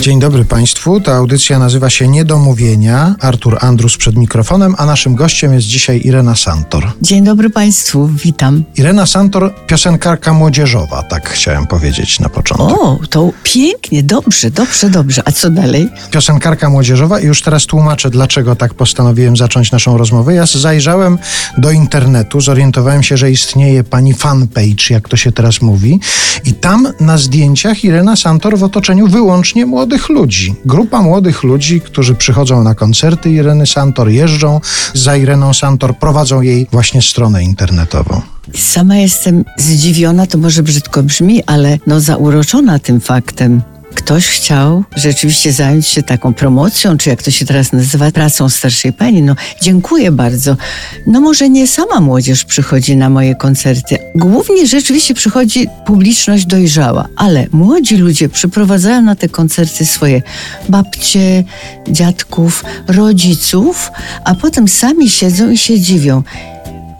Dzień dobry Państwu. Ta audycja nazywa się Niedomówienia. Artur Andrus przed mikrofonem, a naszym gościem jest dzisiaj Irena Santor. Dzień dobry Państwu, witam. Irena Santor, piosenkarka młodzieżowa, tak chciałem powiedzieć na początek. O, to pięknie, dobrze, dobrze, dobrze. A co dalej? Piosenkarka młodzieżowa i już teraz tłumaczę, dlaczego tak postanowiłem zacząć naszą rozmowę. Ja zajrzałem do internetu, zorientowałem się, że istnieje pani fanpage, jak to się teraz mówi, i tam na zdjęciach Irena Santor w otoczeniu wyłącznie młodych ludzi. Grupa młodych ludzi, którzy przychodzą na koncerty Ireny Santor, jeżdżą za Ireną Santor, prowadzą jej właśnie stronę internetową. Sama jestem zdziwiona, to może brzydko brzmi, ale no zauroczona tym faktem ktoś chciał rzeczywiście zająć się taką promocją, czy jak to się teraz nazywa, pracą starszej pani. No, dziękuję bardzo. No może nie sama młodzież przychodzi na moje koncerty. Głównie rzeczywiście przychodzi publiczność dojrzała, ale młodzi ludzie przyprowadzają na te koncerty swoje babcie, dziadków, rodziców, a potem sami siedzą i się dziwią.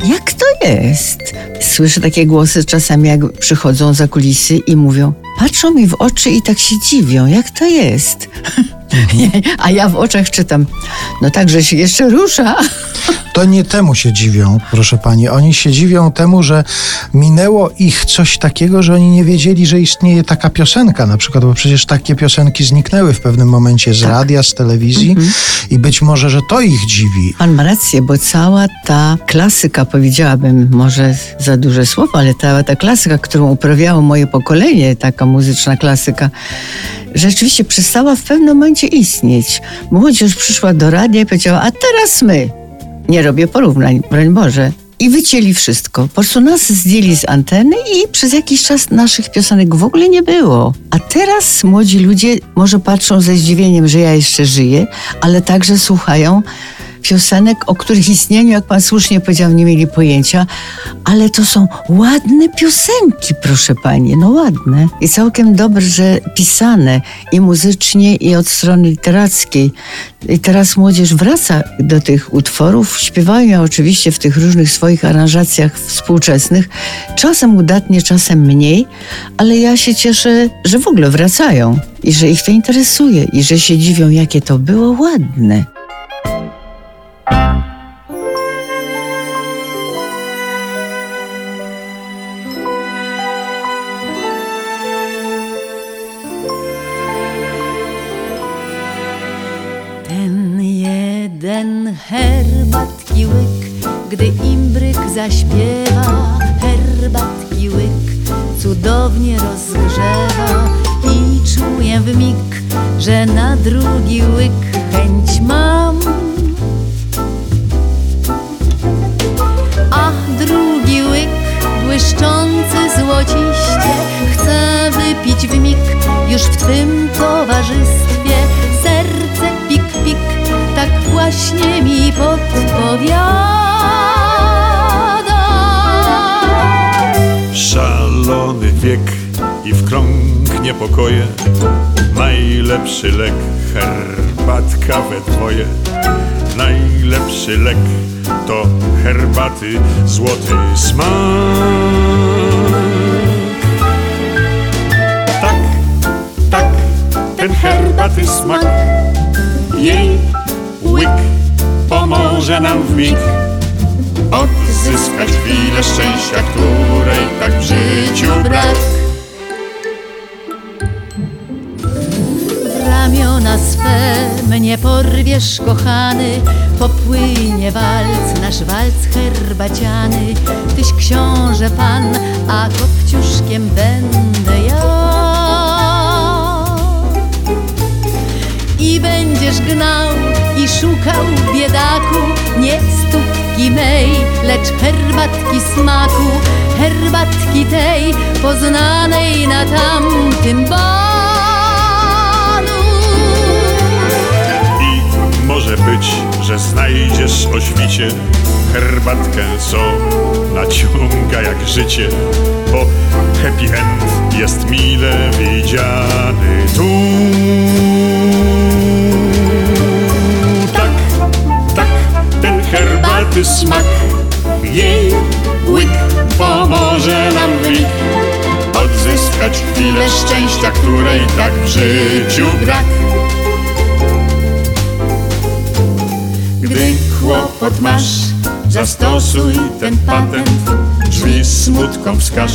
Jak to jest? Słyszę takie głosy czasami, jak przychodzą za kulisy i mówią: Patrzą mi w oczy i tak się dziwią, jak to jest. A ja w oczach czytam: No tak, że się jeszcze rusza. To nie temu się dziwią, proszę pani. Oni się dziwią temu, że minęło ich coś takiego, że oni nie wiedzieli, że istnieje taka piosenka na przykład, bo przecież takie piosenki zniknęły w pewnym momencie z tak. radia, z telewizji mhm. i być może, że to ich dziwi. Pan ma rację, bo cała ta klasyka, powiedziałabym, może za duże słowo, ale cała ta klasyka, którą uprawiało moje pokolenie, taka muzyczna klasyka, rzeczywiście przestała w pewnym momencie istnieć. Młodzież przyszła do radia i powiedziała, a teraz my. Nie robię porównań, broń Boże. I wycięli wszystko. Po prostu nas zdjęli z anteny i przez jakiś czas naszych piosenek w ogóle nie było. A teraz młodzi ludzie może patrzą ze zdziwieniem, że ja jeszcze żyję, ale także słuchają piosenek, o których istnieniu, jak pan słusznie powiedział, nie mieli pojęcia, ale to są ładne piosenki, proszę pani, no ładne. I całkiem dobrze pisane i muzycznie, i od strony literackiej. I teraz młodzież wraca do tych utworów, śpiewają oczywiście w tych różnych swoich aranżacjach współczesnych, czasem udatnie, czasem mniej, ale ja się cieszę, że w ogóle wracają i że ich to interesuje i że się dziwią, jakie to było ładne. Ten jeden herbatki łyk, gdy imbryk zaśpiewa, herbatki łyk cudownie rozgrzewa i czuję w mig, że na drugi łyk chęć mam. Złociście chcę wypić w mig już w twym towarzystwie właśnie mi podpowiada. Szalony wiek i w krąg niepokoje, najlepszy lek herbatka we dwoje. Najlepszy lek to herbaty złoty smak. Ten herbaty smak jej łyk pomoże nam w mig odzyskać chwilę szczęścia, której tak w życiu brak. W ramiona swe mnie porwiesz, kochany, popłynie walc, nasz walc herbaciany. Tyś książę pan, a kopciuszkiem będę ja. Będziesz gnał i szukał biedaku nie stópki mej, lecz herbatki smaku, herbatki tej poznanej na tamtym banu. I może być, że znajdziesz o świcie herbatkę, co naciąga jak życie, bo happy end jest mile widziany tu. Szczęścia, której tak w życiu brak. Gdy kłopot masz, zastosuj ten patent, drzwi smutkom wskaż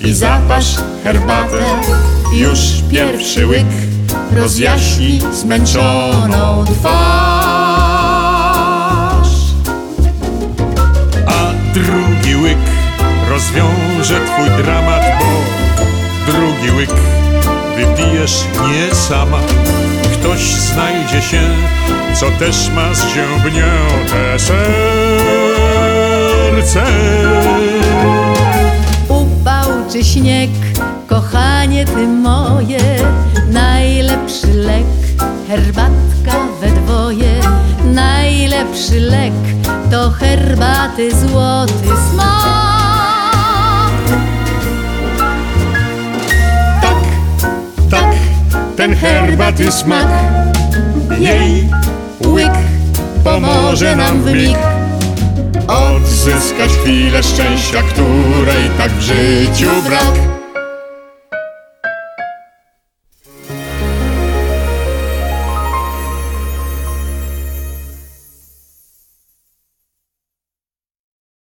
i zapasz herbatę. Już pierwszy łyk rozjaśni zmęczoną twarz. A drugi łyk rozwiąże twój dramat, bo drugi łyk wypijesz nie sama. Ktoś znajdzie się, co też ma zziębnięte serce. Upał czy śnieg, kochanie ty moje, najlepszy lek, herbatka we dwoje. Najlepszy lek to herbaty złoty smak. Ten herbaty smak, jej łyk pomoże nam w mig odzyskać chwilę szczęścia, której tak w życiu brak.